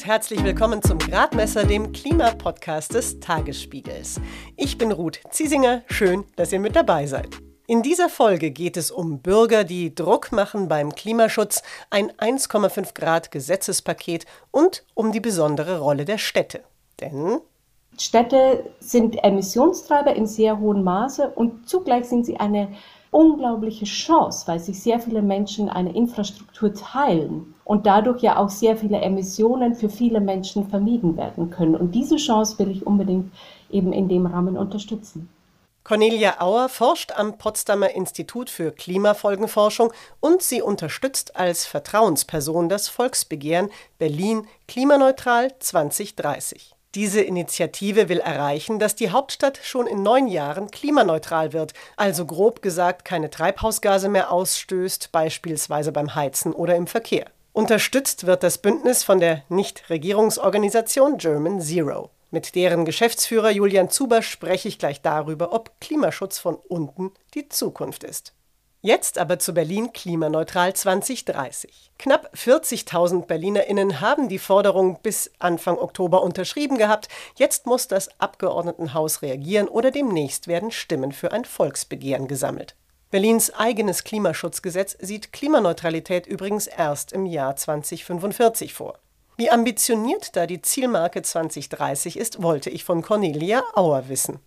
und herzlich willkommen zum Gradmesser, dem Klimapodcast des Tagesspiegels. Ich bin Ruth Ziesinger, schön, dass ihr mit dabei seid. In dieser Folge geht es um Bürger, die Druck machen beim Klimaschutz, ein 1,5 Grad Gesetzespaket und um die besondere Rolle der Städte. Denn Städte sind Emissionstreiber in sehr hohem Maße und zugleich sind sie eine unglaubliche Chance, weil sich sehr viele Menschen eine Infrastruktur teilen und dadurch ja auch sehr viele Emissionen für viele Menschen vermieden werden können. Und diese Chance will ich unbedingt eben in dem Rahmen unterstützen. Cornelia Auer forscht am Potsdamer Institut für Klimafolgenforschung und sie unterstützt als Vertrauensperson das Volksbegehren Berlin klimaneutral 2030. Diese Initiative will erreichen, dass die Hauptstadt schon in neun Jahren klimaneutral wird, also grob gesagt keine Treibhausgase mehr ausstößt, beispielsweise beim Heizen oder im Verkehr. Unterstützt wird das Bündnis von der Nichtregierungsorganisation German Zero. Mit deren Geschäftsführer Julian Zuber spreche ich gleich darüber, ob Klimaschutz von unten die Zukunft ist. Jetzt aber zu Berlin klimaneutral 2030. Knapp 40.000 Berlinerinnen haben die Forderung bis Anfang Oktober unterschrieben gehabt. Jetzt muss das Abgeordnetenhaus reagieren oder demnächst werden Stimmen für ein Volksbegehren gesammelt. Berlins eigenes Klimaschutzgesetz sieht Klimaneutralität übrigens erst im Jahr 2045 vor. Wie ambitioniert da die Zielmarke 2030 ist, wollte ich von Cornelia Auer wissen.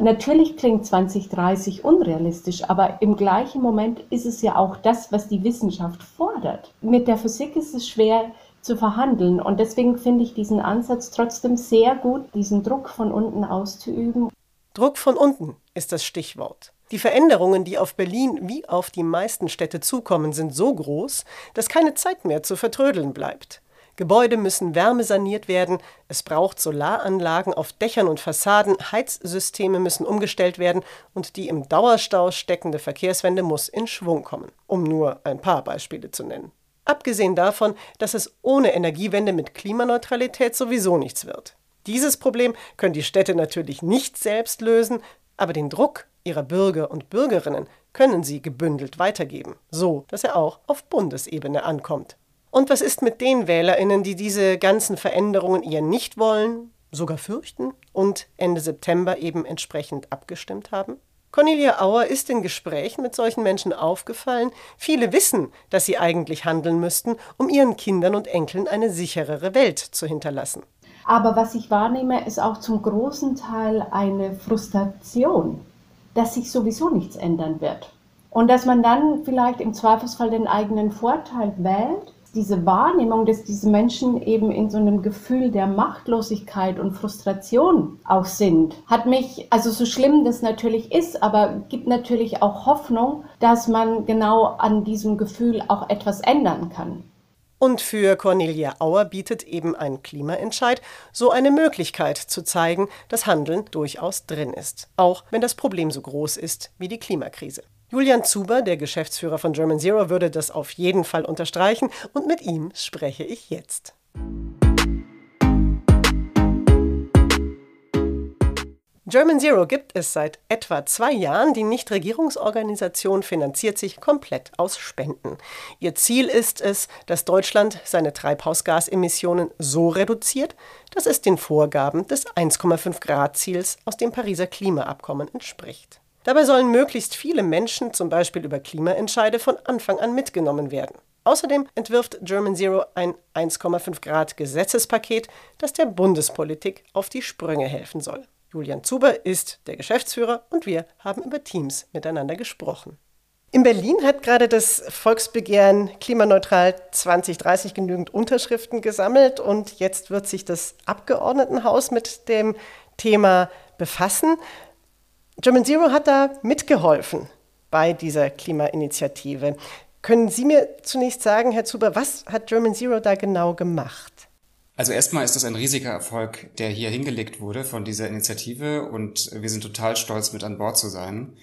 Natürlich klingt 2030 unrealistisch, aber im gleichen Moment ist es ja auch das, was die Wissenschaft fordert. Mit der Physik ist es schwer zu verhandeln und deswegen finde ich diesen Ansatz trotzdem sehr gut, diesen Druck von unten auszuüben. Druck von unten ist das Stichwort. Die Veränderungen, die auf Berlin wie auf die meisten Städte zukommen, sind so groß, dass keine Zeit mehr zu vertrödeln bleibt. Gebäude müssen wärmesaniert werden, es braucht Solaranlagen auf Dächern und Fassaden, Heizsysteme müssen umgestellt werden und die im Dauerstau steckende Verkehrswende muss in Schwung kommen, um nur ein paar Beispiele zu nennen. Abgesehen davon, dass es ohne Energiewende mit Klimaneutralität sowieso nichts wird. Dieses Problem können die Städte natürlich nicht selbst lösen, aber den Druck ihrer Bürger und Bürgerinnen können sie gebündelt weitergeben, so dass er auch auf Bundesebene ankommt. Und was ist mit den Wählerinnen, die diese ganzen Veränderungen eher nicht wollen, sogar fürchten und Ende September eben entsprechend abgestimmt haben? Cornelia Auer ist in Gesprächen mit solchen Menschen aufgefallen. Viele wissen, dass sie eigentlich handeln müssten, um ihren Kindern und Enkeln eine sicherere Welt zu hinterlassen. Aber was ich wahrnehme, ist auch zum großen Teil eine Frustration dass sich sowieso nichts ändern wird. Und dass man dann vielleicht im Zweifelsfall den eigenen Vorteil wählt, diese Wahrnehmung, dass diese Menschen eben in so einem Gefühl der Machtlosigkeit und Frustration auch sind, hat mich, also so schlimm das natürlich ist, aber gibt natürlich auch Hoffnung, dass man genau an diesem Gefühl auch etwas ändern kann. Und für Cornelia Auer bietet eben ein Klimaentscheid so eine Möglichkeit zu zeigen, dass Handeln durchaus drin ist, auch wenn das Problem so groß ist wie die Klimakrise. Julian Zuber, der Geschäftsführer von German Zero, würde das auf jeden Fall unterstreichen und mit ihm spreche ich jetzt. German Zero gibt es seit etwa zwei Jahren. Die Nichtregierungsorganisation finanziert sich komplett aus Spenden. Ihr Ziel ist es, dass Deutschland seine Treibhausgasemissionen so reduziert, dass es den Vorgaben des 1,5 Grad Ziels aus dem Pariser Klimaabkommen entspricht. Dabei sollen möglichst viele Menschen zum Beispiel über Klimaentscheide von Anfang an mitgenommen werden. Außerdem entwirft German Zero ein 1,5 Grad Gesetzespaket, das der Bundespolitik auf die Sprünge helfen soll. Julian Zuber ist der Geschäftsführer und wir haben über Teams miteinander gesprochen. In Berlin hat gerade das Volksbegehren Klimaneutral 2030 genügend Unterschriften gesammelt und jetzt wird sich das Abgeordnetenhaus mit dem Thema befassen. German Zero hat da mitgeholfen bei dieser Klimainitiative. Können Sie mir zunächst sagen, Herr Zuber, was hat German Zero da genau gemacht? Also erstmal ist das ein riesiger Erfolg, der hier hingelegt wurde von dieser Initiative und wir sind total stolz, mit an Bord zu sein.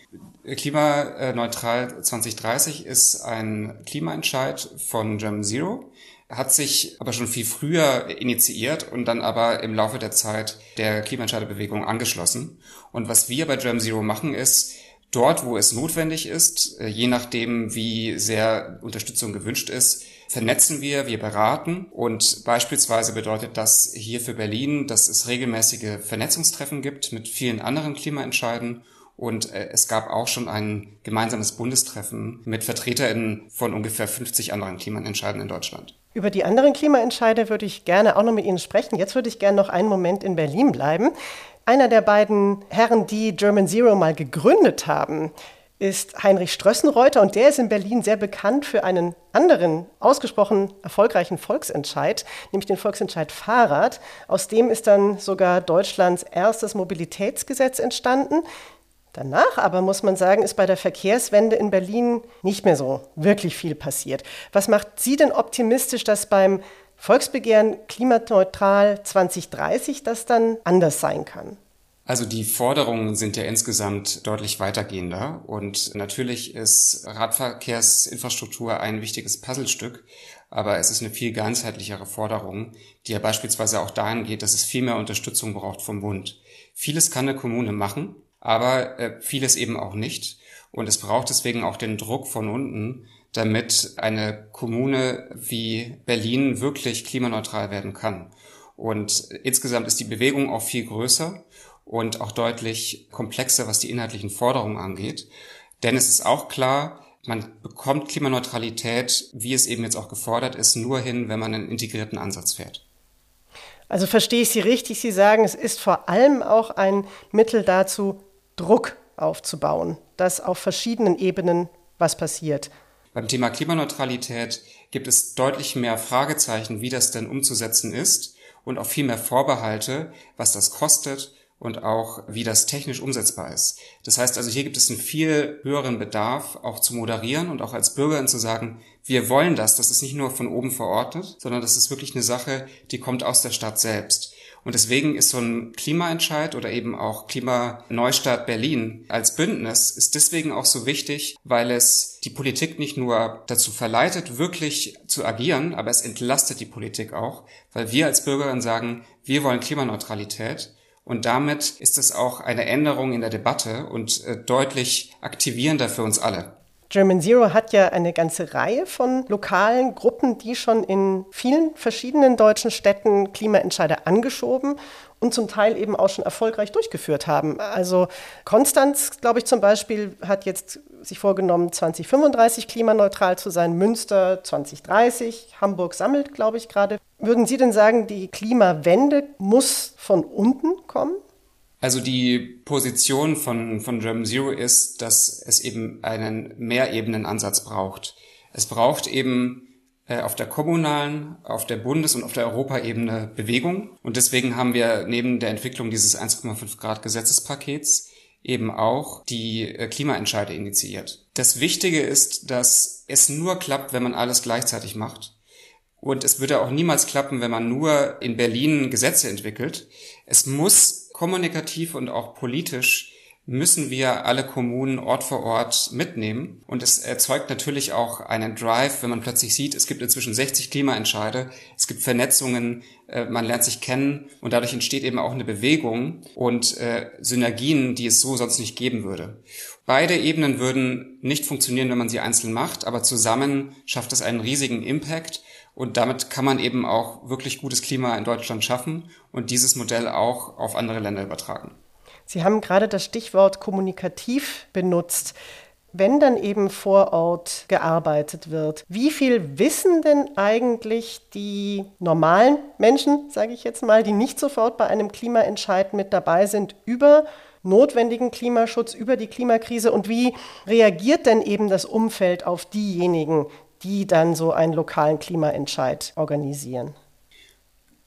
Klimaneutral 2030 ist ein Klimaentscheid von German Zero, hat sich aber schon viel früher initiiert und dann aber im Laufe der Zeit der Klimaentscheiderbewegung angeschlossen. Und was wir bei German Zero machen ist, dort, wo es notwendig ist, je nachdem, wie sehr Unterstützung gewünscht ist, vernetzen wir, wir beraten und beispielsweise bedeutet das hier für Berlin, dass es regelmäßige Vernetzungstreffen gibt mit vielen anderen Klimaentscheiden und äh, es gab auch schon ein gemeinsames Bundestreffen mit VertreterInnen von ungefähr 50 anderen Klimaentscheiden in Deutschland. Über die anderen Klimaentscheide würde ich gerne auch noch mit Ihnen sprechen. Jetzt würde ich gerne noch einen Moment in Berlin bleiben. Einer der beiden Herren, die German Zero mal gegründet haben, ist Heinrich Strössenreuter und der ist in Berlin sehr bekannt für einen anderen ausgesprochen erfolgreichen Volksentscheid, nämlich den Volksentscheid Fahrrad. Aus dem ist dann sogar Deutschlands erstes Mobilitätsgesetz entstanden. Danach aber muss man sagen, ist bei der Verkehrswende in Berlin nicht mehr so wirklich viel passiert. Was macht Sie denn optimistisch, dass beim Volksbegehren klimaneutral 2030 das dann anders sein kann? Also die Forderungen sind ja insgesamt deutlich weitergehender und natürlich ist Radverkehrsinfrastruktur ein wichtiges Puzzlestück, aber es ist eine viel ganzheitlichere Forderung, die ja beispielsweise auch dahin geht, dass es viel mehr Unterstützung braucht vom Bund. Vieles kann eine Kommune machen, aber äh, vieles eben auch nicht. Und es braucht deswegen auch den Druck von unten, damit eine Kommune wie Berlin wirklich klimaneutral werden kann. Und insgesamt ist die Bewegung auch viel größer und auch deutlich komplexer, was die inhaltlichen Forderungen angeht. Denn es ist auch klar, man bekommt Klimaneutralität, wie es eben jetzt auch gefordert ist, nur hin, wenn man einen integrierten Ansatz fährt. Also verstehe ich Sie richtig, Sie sagen, es ist vor allem auch ein Mittel dazu, Druck aufzubauen, dass auf verschiedenen Ebenen was passiert. Beim Thema Klimaneutralität gibt es deutlich mehr Fragezeichen, wie das denn umzusetzen ist und auch viel mehr Vorbehalte, was das kostet und auch wie das technisch umsetzbar ist. Das heißt also, hier gibt es einen viel höheren Bedarf, auch zu moderieren und auch als Bürgerin zu sagen, wir wollen das, das ist nicht nur von oben verordnet, sondern das ist wirklich eine Sache, die kommt aus der Stadt selbst. Und deswegen ist so ein Klimaentscheid oder eben auch Klimaneustart Berlin als Bündnis ist deswegen auch so wichtig, weil es die Politik nicht nur dazu verleitet, wirklich zu agieren, aber es entlastet die Politik auch, weil wir als Bürgerinnen sagen, wir wollen Klimaneutralität. Und damit ist es auch eine Änderung in der Debatte und äh, deutlich aktivierender für uns alle. German Zero hat ja eine ganze Reihe von lokalen Gruppen, die schon in vielen verschiedenen deutschen Städten Klimaentscheide angeschoben und zum Teil eben auch schon erfolgreich durchgeführt haben. Also Konstanz, glaube ich zum Beispiel, hat jetzt sich vorgenommen, 2035 klimaneutral zu sein, Münster 2030, Hamburg sammelt, glaube ich, gerade. Würden Sie denn sagen, die Klimawende muss von unten kommen? Also die Position von, von German Zero ist, dass es eben einen Mehrebenen-Ansatz braucht. Es braucht eben äh, auf der kommunalen, auf der Bundes- und auf der Europaebene Bewegung. Und deswegen haben wir neben der Entwicklung dieses 1,5 Grad Gesetzespakets eben auch die äh, Klimaentscheide initiiert. Das Wichtige ist, dass es nur klappt, wenn man alles gleichzeitig macht. Und es würde auch niemals klappen, wenn man nur in Berlin Gesetze entwickelt. Es muss kommunikativ und auch politisch müssen wir alle Kommunen Ort für Ort mitnehmen. Und es erzeugt natürlich auch einen Drive, wenn man plötzlich sieht, es gibt inzwischen 60 Klimaentscheide, es gibt Vernetzungen, äh, man lernt sich kennen und dadurch entsteht eben auch eine Bewegung und äh, Synergien, die es so sonst nicht geben würde. Beide Ebenen würden nicht funktionieren, wenn man sie einzeln macht, aber zusammen schafft es einen riesigen Impact und damit kann man eben auch wirklich gutes Klima in Deutschland schaffen und dieses Modell auch auf andere Länder übertragen. Sie haben gerade das Stichwort kommunikativ benutzt. Wenn dann eben vor Ort gearbeitet wird, wie viel wissen denn eigentlich die normalen Menschen, sage ich jetzt mal, die nicht sofort bei einem Klimaentscheid mit dabei sind, über notwendigen Klimaschutz, über die Klimakrise und wie reagiert denn eben das Umfeld auf diejenigen, die dann so einen lokalen Klimaentscheid organisieren?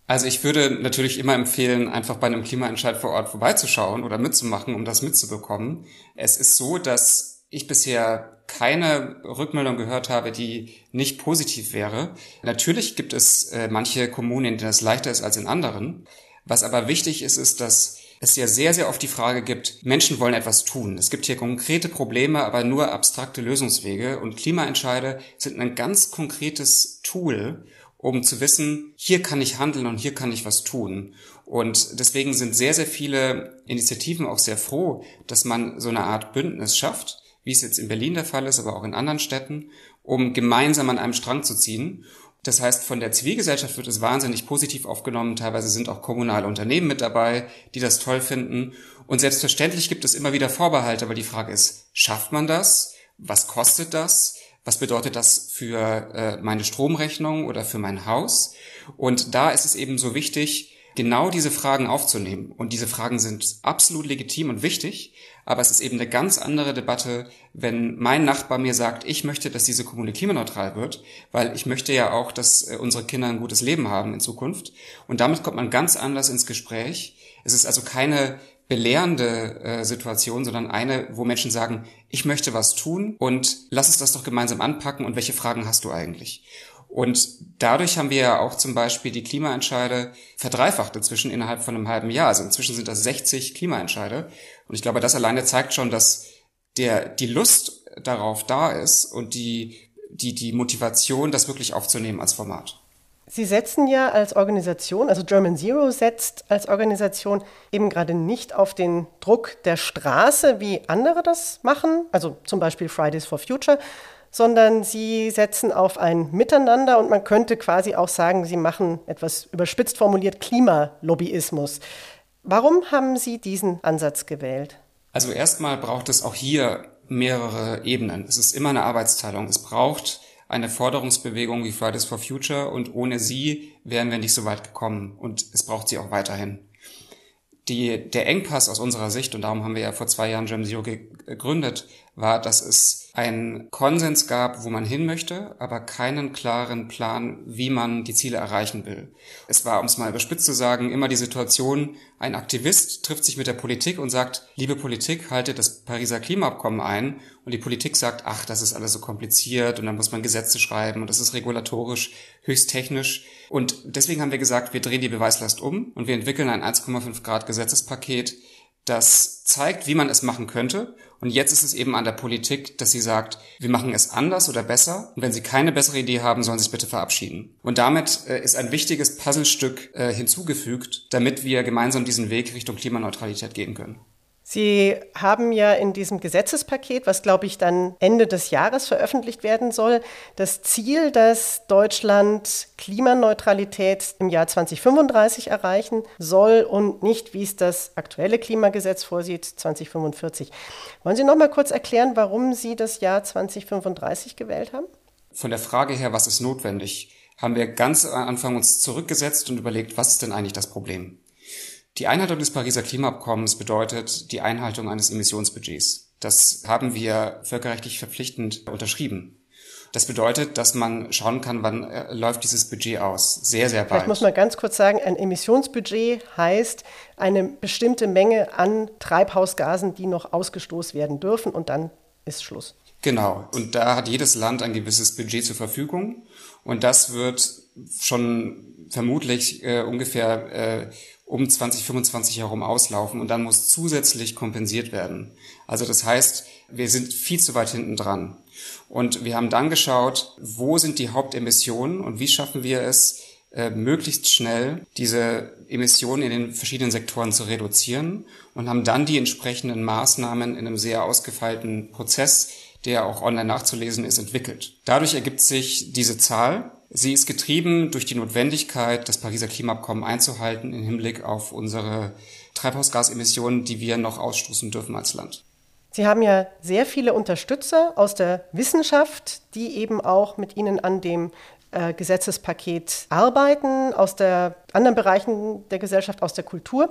Also ich würde natürlich immer empfehlen, einfach bei einem Klimaentscheid vor Ort vorbeizuschauen oder mitzumachen, um das mitzubekommen. Es ist so, dass ich bisher keine Rückmeldung gehört habe, die nicht positiv wäre. Natürlich gibt es äh, manche Kommunen, in denen es leichter ist als in anderen. Was aber wichtig ist, ist, dass es ja sehr, sehr oft die Frage gibt, Menschen wollen etwas tun. Es gibt hier konkrete Probleme, aber nur abstrakte Lösungswege. Und Klimaentscheide sind ein ganz konkretes Tool, um zu wissen, hier kann ich handeln und hier kann ich was tun. Und deswegen sind sehr, sehr viele Initiativen auch sehr froh, dass man so eine Art Bündnis schafft, wie es jetzt in Berlin der Fall ist, aber auch in anderen Städten, um gemeinsam an einem Strang zu ziehen. Das heißt, von der Zivilgesellschaft wird es wahnsinnig positiv aufgenommen. Teilweise sind auch kommunale Unternehmen mit dabei, die das toll finden. Und selbstverständlich gibt es immer wieder Vorbehalte, aber die Frage ist, schafft man das? Was kostet das? Was bedeutet das für äh, meine Stromrechnung oder für mein Haus? Und da ist es eben so wichtig, genau diese Fragen aufzunehmen. Und diese Fragen sind absolut legitim und wichtig, aber es ist eben eine ganz andere Debatte, wenn mein Nachbar mir sagt, ich möchte, dass diese Kommune klimaneutral wird, weil ich möchte ja auch, dass äh, unsere Kinder ein gutes Leben haben in Zukunft. Und damit kommt man ganz anders ins Gespräch. Es ist also keine belehrende äh, Situation, sondern eine, wo Menschen sagen, ich möchte was tun und lass uns das doch gemeinsam anpacken und welche Fragen hast du eigentlich? Und dadurch haben wir ja auch zum Beispiel die Klimaentscheide verdreifacht inzwischen innerhalb von einem halben Jahr. Also inzwischen sind das 60 Klimaentscheide. Und ich glaube, das alleine zeigt schon, dass der, die Lust darauf da ist und die, die, die Motivation, das wirklich aufzunehmen als Format. Sie setzen ja als Organisation, also German Zero setzt als Organisation eben gerade nicht auf den Druck der Straße, wie andere das machen, also zum Beispiel Fridays for Future, sondern sie setzen auf ein Miteinander und man könnte quasi auch sagen, sie machen etwas überspitzt formuliert Klimalobbyismus. Warum haben Sie diesen Ansatz gewählt? Also erstmal braucht es auch hier mehrere Ebenen. Es ist immer eine Arbeitsteilung. Es braucht eine Forderungsbewegung wie Fridays for Future und ohne sie wären wir nicht so weit gekommen und es braucht sie auch weiterhin. Die, der Engpass aus unserer Sicht, und darum haben wir ja vor zwei Jahren Gem Zero gegründet, war, dass es einen Konsens gab, wo man hin möchte, aber keinen klaren Plan, wie man die Ziele erreichen will. Es war, um es mal überspitzt zu sagen, immer die Situation, ein Aktivist trifft sich mit der Politik und sagt, liebe Politik, haltet das Pariser Klimaabkommen ein. Und die Politik sagt, ach, das ist alles so kompliziert und dann muss man Gesetze schreiben und das ist regulatorisch höchst technisch. Und deswegen haben wir gesagt, wir drehen die Beweislast um und wir entwickeln ein 1,5 Grad Gesetzespaket, das zeigt, wie man es machen könnte. Und jetzt ist es eben an der Politik, dass sie sagt, wir machen es anders oder besser. Und wenn sie keine bessere Idee haben, sollen sie es bitte verabschieden. Und damit äh, ist ein wichtiges Puzzlestück äh, hinzugefügt, damit wir gemeinsam diesen Weg Richtung Klimaneutralität gehen können. Sie haben ja in diesem Gesetzespaket, was glaube ich dann Ende des Jahres veröffentlicht werden soll, das Ziel, dass Deutschland Klimaneutralität im Jahr 2035 erreichen soll und nicht, wie es das aktuelle Klimagesetz vorsieht, 2045. Wollen Sie noch mal kurz erklären, warum Sie das Jahr 2035 gewählt haben? Von der Frage her, was ist notwendig, haben wir ganz am Anfang uns zurückgesetzt und überlegt, was ist denn eigentlich das Problem? Die Einhaltung des Pariser Klimaabkommens bedeutet die Einhaltung eines Emissionsbudgets. Das haben wir völkerrechtlich verpflichtend unterschrieben. Das bedeutet, dass man schauen kann, wann äh, läuft dieses Budget aus. Sehr, sehr bald. Vielleicht muss man ganz kurz sagen, ein Emissionsbudget heißt eine bestimmte Menge an Treibhausgasen, die noch ausgestoßen werden dürfen und dann ist Schluss. Genau. Und da hat jedes Land ein gewisses Budget zur Verfügung. Und das wird schon vermutlich äh, ungefähr äh, um 2025 herum auslaufen und dann muss zusätzlich kompensiert werden. Also das heißt, wir sind viel zu weit hinten dran. Und wir haben dann geschaut, wo sind die Hauptemissionen und wie schaffen wir es, äh, möglichst schnell diese Emissionen in den verschiedenen Sektoren zu reduzieren und haben dann die entsprechenden Maßnahmen in einem sehr ausgefeilten Prozess, der auch online nachzulesen ist, entwickelt. Dadurch ergibt sich diese Zahl Sie ist getrieben durch die Notwendigkeit, das Pariser Klimaabkommen einzuhalten im Hinblick auf unsere Treibhausgasemissionen, die wir noch ausstoßen dürfen als Land. Sie haben ja sehr viele Unterstützer aus der Wissenschaft, die eben auch mit Ihnen an dem äh, Gesetzespaket arbeiten, aus der anderen Bereichen der Gesellschaft, aus der Kultur.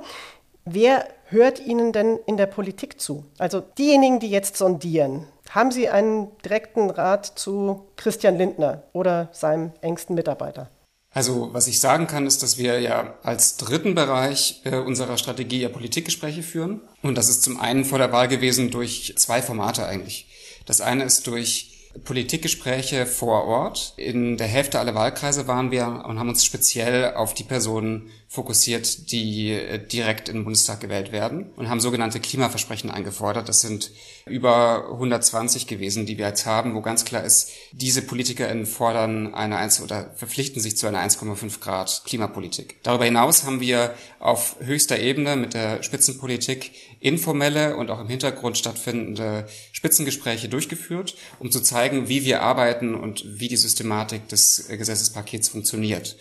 Wer hört Ihnen denn in der Politik zu? Also diejenigen, die jetzt sondieren, haben Sie einen direkten Rat zu Christian Lindner oder seinem engsten Mitarbeiter? Also was ich sagen kann, ist, dass wir ja als dritten Bereich äh, unserer Strategie ja Politikgespräche führen. Und das ist zum einen vor der Wahl gewesen durch zwei Formate eigentlich. Das eine ist durch Politikgespräche vor Ort. In der Hälfte aller Wahlkreise waren wir und haben uns speziell auf die Personen fokussiert, die äh, direkt in den Bundestag gewählt werden und haben sogenannte Klimaversprechen eingefordert. Das sind über 120 gewesen, die wir jetzt haben, wo ganz klar ist, diese PolitikerInnen fordern eine 1 oder verpflichten sich zu einer 1,5 Grad Klimapolitik. Darüber hinaus haben wir auf höchster Ebene mit der Spitzenpolitik informelle und auch im Hintergrund stattfindende Spitzengespräche durchgeführt, um zu zeigen, wie wir arbeiten und wie die Systematik des Gesetzespakets funktioniert.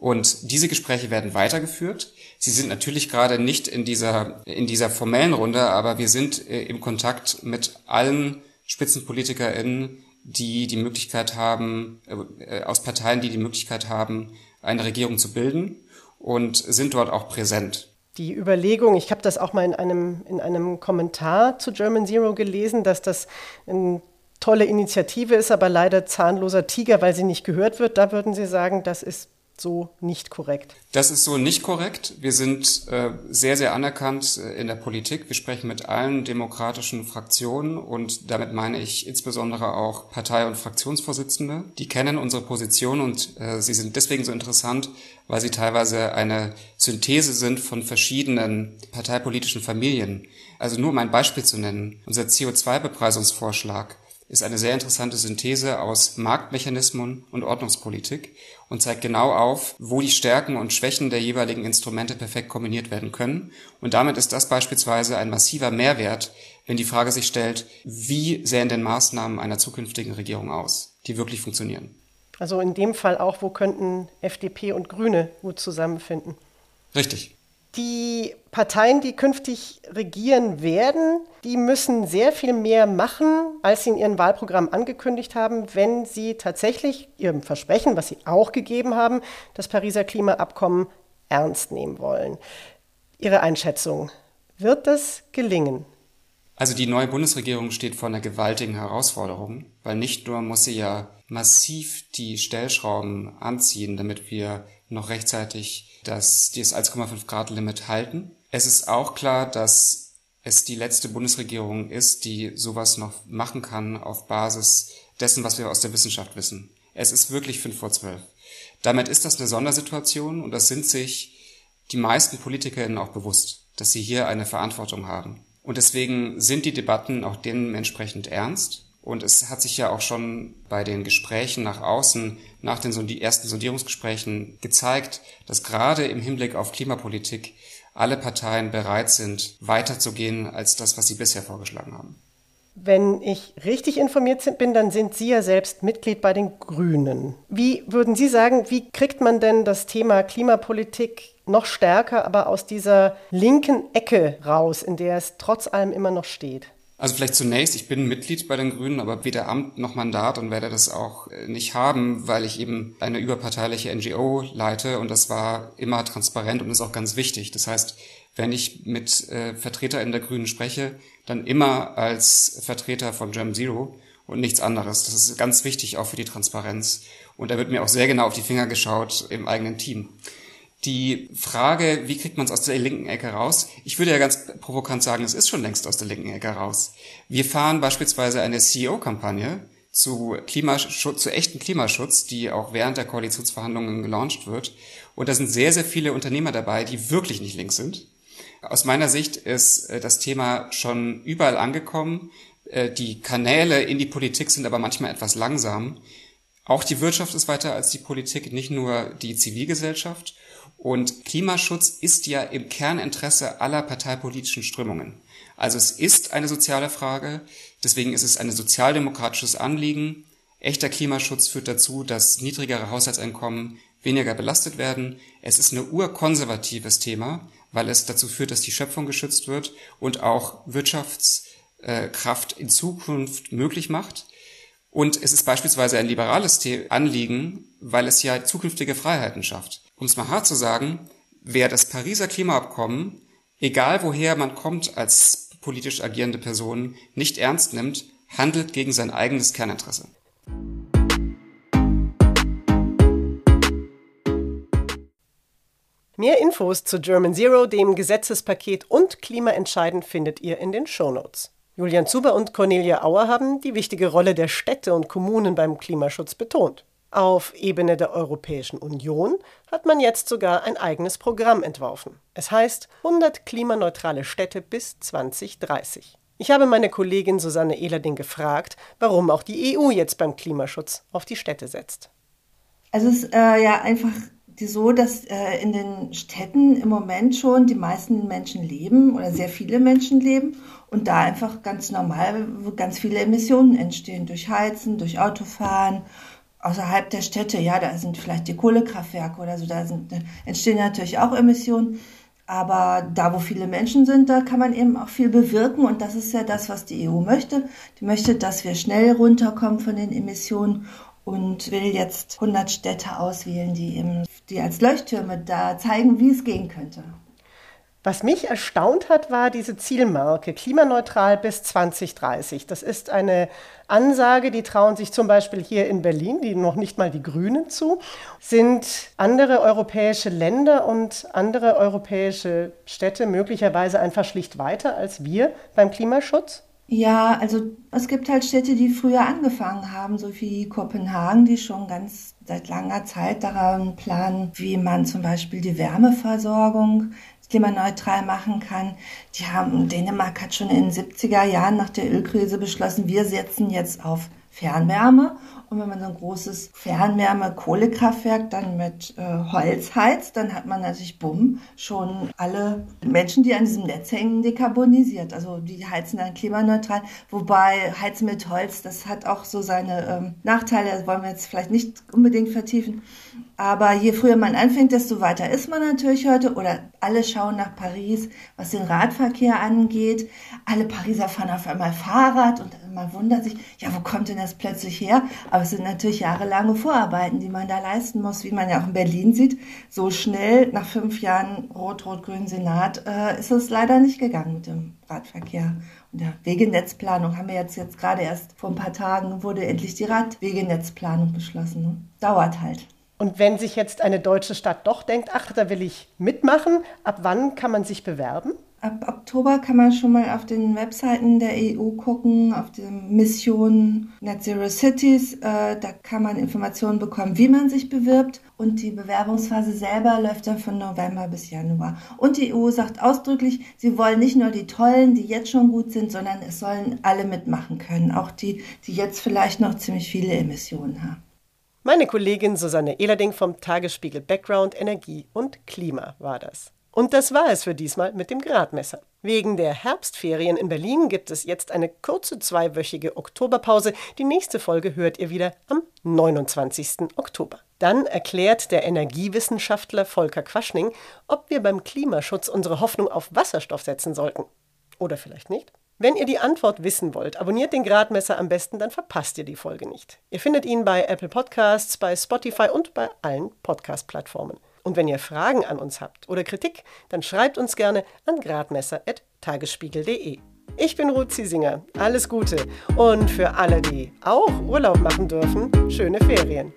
Und diese Gespräche werden weitergeführt. Sie sind natürlich gerade nicht in dieser, in dieser formellen Runde, aber wir sind äh, im Kontakt mit allen SpitzenpolitikerInnen, die die Möglichkeit haben, äh, aus Parteien, die die Möglichkeit haben, eine Regierung zu bilden und sind dort auch präsent. Die Überlegung, ich habe das auch mal in einem, in einem Kommentar zu German Zero gelesen, dass das eine tolle Initiative ist, aber leider zahnloser Tiger, weil sie nicht gehört wird. Da würden Sie sagen, das ist so nicht korrekt. Das ist so nicht korrekt. Wir sind äh, sehr, sehr anerkannt äh, in der Politik. Wir sprechen mit allen demokratischen Fraktionen und damit meine ich insbesondere auch Partei- und Fraktionsvorsitzende. Die kennen unsere Position und äh, sie sind deswegen so interessant, weil sie teilweise eine Synthese sind von verschiedenen parteipolitischen Familien. Also nur um ein Beispiel zu nennen. Unser CO2-Bepreisungsvorschlag ist eine sehr interessante Synthese aus Marktmechanismen und Ordnungspolitik und zeigt genau auf, wo die Stärken und Schwächen der jeweiligen Instrumente perfekt kombiniert werden können. Und damit ist das beispielsweise ein massiver Mehrwert, wenn die Frage sich stellt, wie sähen denn Maßnahmen einer zukünftigen Regierung aus, die wirklich funktionieren. Also in dem Fall auch, wo könnten FDP und Grüne gut zusammenfinden? Richtig. Die Parteien, die künftig regieren werden, die müssen sehr viel mehr machen, als sie in ihrem Wahlprogramm angekündigt haben, wenn sie tatsächlich ihrem Versprechen, was sie auch gegeben haben, das Pariser Klimaabkommen ernst nehmen wollen. Ihre Einschätzung, wird das gelingen? Also die neue Bundesregierung steht vor einer gewaltigen Herausforderung, weil nicht nur muss sie ja massiv die Stellschrauben anziehen, damit wir noch rechtzeitig das, das 1,5 Grad Limit halten. Es ist auch klar, dass es die letzte Bundesregierung ist, die sowas noch machen kann auf Basis dessen, was wir aus der Wissenschaft wissen. Es ist wirklich fünf vor zwölf. Damit ist das eine Sondersituation und das sind sich die meisten PolitikerInnen auch bewusst, dass sie hier eine Verantwortung haben. Und deswegen sind die Debatten auch dementsprechend ernst. Und es hat sich ja auch schon bei den Gesprächen nach außen, nach den ersten Sondierungsgesprächen gezeigt, dass gerade im Hinblick auf Klimapolitik alle Parteien bereit sind, weiterzugehen als das, was sie bisher vorgeschlagen haben. Wenn ich richtig informiert bin, dann sind Sie ja selbst Mitglied bei den Grünen. Wie würden Sie sagen, wie kriegt man denn das Thema Klimapolitik noch stärker, aber aus dieser linken Ecke raus, in der es trotz allem immer noch steht? Also vielleicht zunächst, ich bin Mitglied bei den Grünen, aber weder Amt noch Mandat und werde das auch äh, nicht haben, weil ich eben eine überparteiliche NGO leite und das war immer transparent und ist auch ganz wichtig. Das heißt, wenn ich mit äh, Vertretern der Grünen spreche, dann immer als Vertreter von Gem Zero und nichts anderes. Das ist ganz wichtig auch für die Transparenz. Und da wird mir auch sehr genau auf die Finger geschaut im eigenen Team die Frage, wie kriegt man es aus der linken Ecke raus? Ich würde ja ganz provokant sagen, es ist schon längst aus der linken Ecke raus. Wir fahren beispielsweise eine CEO-Kampagne zu Klimaschutz, zu echten Klimaschutz, die auch während der Koalitionsverhandlungen gelauncht wird. Und da sind sehr, sehr viele Unternehmer dabei, die wirklich nicht links sind. Aus meiner Sicht ist äh, das Thema schon überall angekommen. Äh, die Kanäle in die Politik sind aber manchmal etwas langsam. Auch die Wirtschaft ist weiter als die Politik, nicht nur die Zivilgesellschaft. Und Klimaschutz ist ja im Kerninteresse aller parteipolitischen Strömungen. Also es ist eine soziale Frage, deswegen ist es ein sozialdemokratisches Anliegen. Echter Klimaschutz führt dazu, dass niedrigere Haushaltseinkommen weniger belastet werden. Es ist ein urkonservatives Thema, weil es dazu führt, dass die Schöpfung geschützt wird und auch Wirtschaftskraft in Zukunft möglich macht. Und es ist beispielsweise ein liberales Anliegen, weil es ja zukünftige Freiheiten schafft um es mal hart zu sagen, wer das Pariser Klimaabkommen, egal woher man kommt als politisch agierende Person, nicht ernst nimmt, handelt gegen sein eigenes Kerninteresse. Mehr Infos zu German Zero, dem Gesetzespaket und Klimaentscheiden findet ihr in den Shownotes. Julian Zuber und Cornelia Auer haben die wichtige Rolle der Städte und Kommunen beim Klimaschutz betont. Auf Ebene der Europäischen Union hat man jetzt sogar ein eigenes Programm entworfen. Es heißt 100 klimaneutrale Städte bis 2030. Ich habe meine Kollegin Susanne Ehlerding gefragt, warum auch die EU jetzt beim Klimaschutz auf die Städte setzt. Es ist äh, ja einfach so, dass äh, in den Städten im Moment schon die meisten Menschen leben oder sehr viele Menschen leben und da einfach ganz normal ganz viele Emissionen entstehen durch Heizen, durch Autofahren. Außerhalb der Städte, ja, da sind vielleicht die Kohlekraftwerke oder so, da sind, entstehen natürlich auch Emissionen. Aber da, wo viele Menschen sind, da kann man eben auch viel bewirken. Und das ist ja das, was die EU möchte. Die möchte, dass wir schnell runterkommen von den Emissionen und will jetzt 100 Städte auswählen, die, eben, die als Leuchttürme da zeigen, wie es gehen könnte. Was mich erstaunt hat, war diese Zielmarke klimaneutral bis 2030. Das ist eine Ansage, die trauen sich zum Beispiel hier in Berlin, die noch nicht mal die Grünen zu. Sind andere europäische Länder und andere europäische Städte möglicherweise einfach schlicht weiter als wir beim Klimaschutz? Ja, also es gibt halt Städte, die früher angefangen haben, so wie Kopenhagen, die schon ganz seit langer Zeit daran planen, wie man zum Beispiel die Wärmeversorgung klimaneutral machen kann. Die haben, Dänemark hat schon in den 70er Jahren nach der Ölkrise beschlossen, wir setzen jetzt auf Fernwärme und wenn man so ein großes Fernwärme-Kohlekraftwerk dann mit äh, Holz heizt, dann hat man natürlich, bumm, schon alle Menschen, die an diesem Netz hängen, dekarbonisiert. Also die heizen dann klimaneutral. Wobei Heizen mit Holz, das hat auch so seine ähm, Nachteile, das wollen wir jetzt vielleicht nicht unbedingt vertiefen. Aber je früher man anfängt, desto weiter ist man natürlich heute. Oder alle schauen nach Paris, was den Radverkehr angeht. Alle Pariser fahren auf einmal Fahrrad und man wundert sich, ja, wo kommt denn das plötzlich her? Aber es sind natürlich jahrelange Vorarbeiten, die man da leisten muss, wie man ja auch in Berlin sieht. So schnell nach fünf Jahren Rot-Rot-Grün Senat äh, ist es leider nicht gegangen mit dem Radverkehr. Und der Wegenetzplanung haben wir jetzt, jetzt gerade erst vor ein paar Tagen wurde endlich die Radwegenetzplanung beschlossen. Dauert halt. Und wenn sich jetzt eine deutsche Stadt doch denkt, ach, da will ich mitmachen, ab wann kann man sich bewerben? Ab Oktober kann man schon mal auf den Webseiten der EU gucken, auf die Mission Net Zero Cities. Äh, da kann man Informationen bekommen, wie man sich bewirbt. Und die Bewerbungsphase selber läuft dann von November bis Januar. Und die EU sagt ausdrücklich, sie wollen nicht nur die Tollen, die jetzt schon gut sind, sondern es sollen alle mitmachen können. Auch die, die jetzt vielleicht noch ziemlich viele Emissionen haben. Meine Kollegin Susanne Ehlerding vom Tagesspiegel Background Energie und Klima war das. Und das war es für diesmal mit dem Gradmesser. Wegen der Herbstferien in Berlin gibt es jetzt eine kurze zweiwöchige Oktoberpause. Die nächste Folge hört ihr wieder am 29. Oktober. Dann erklärt der Energiewissenschaftler Volker Quaschning, ob wir beim Klimaschutz unsere Hoffnung auf Wasserstoff setzen sollten. Oder vielleicht nicht? Wenn ihr die Antwort wissen wollt, abonniert den Gradmesser am besten, dann verpasst ihr die Folge nicht. Ihr findet ihn bei Apple Podcasts, bei Spotify und bei allen Podcast-Plattformen. Und wenn ihr Fragen an uns habt oder Kritik, dann schreibt uns gerne an gradmesser.tagesspiegel.de. Ich bin Ruth Ziesinger. Alles Gute. Und für alle, die auch Urlaub machen dürfen, schöne Ferien.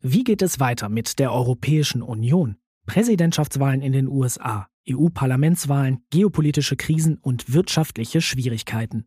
Wie geht es weiter mit der Europäischen Union? Präsidentschaftswahlen in den USA, EU-Parlamentswahlen, geopolitische Krisen und wirtschaftliche Schwierigkeiten.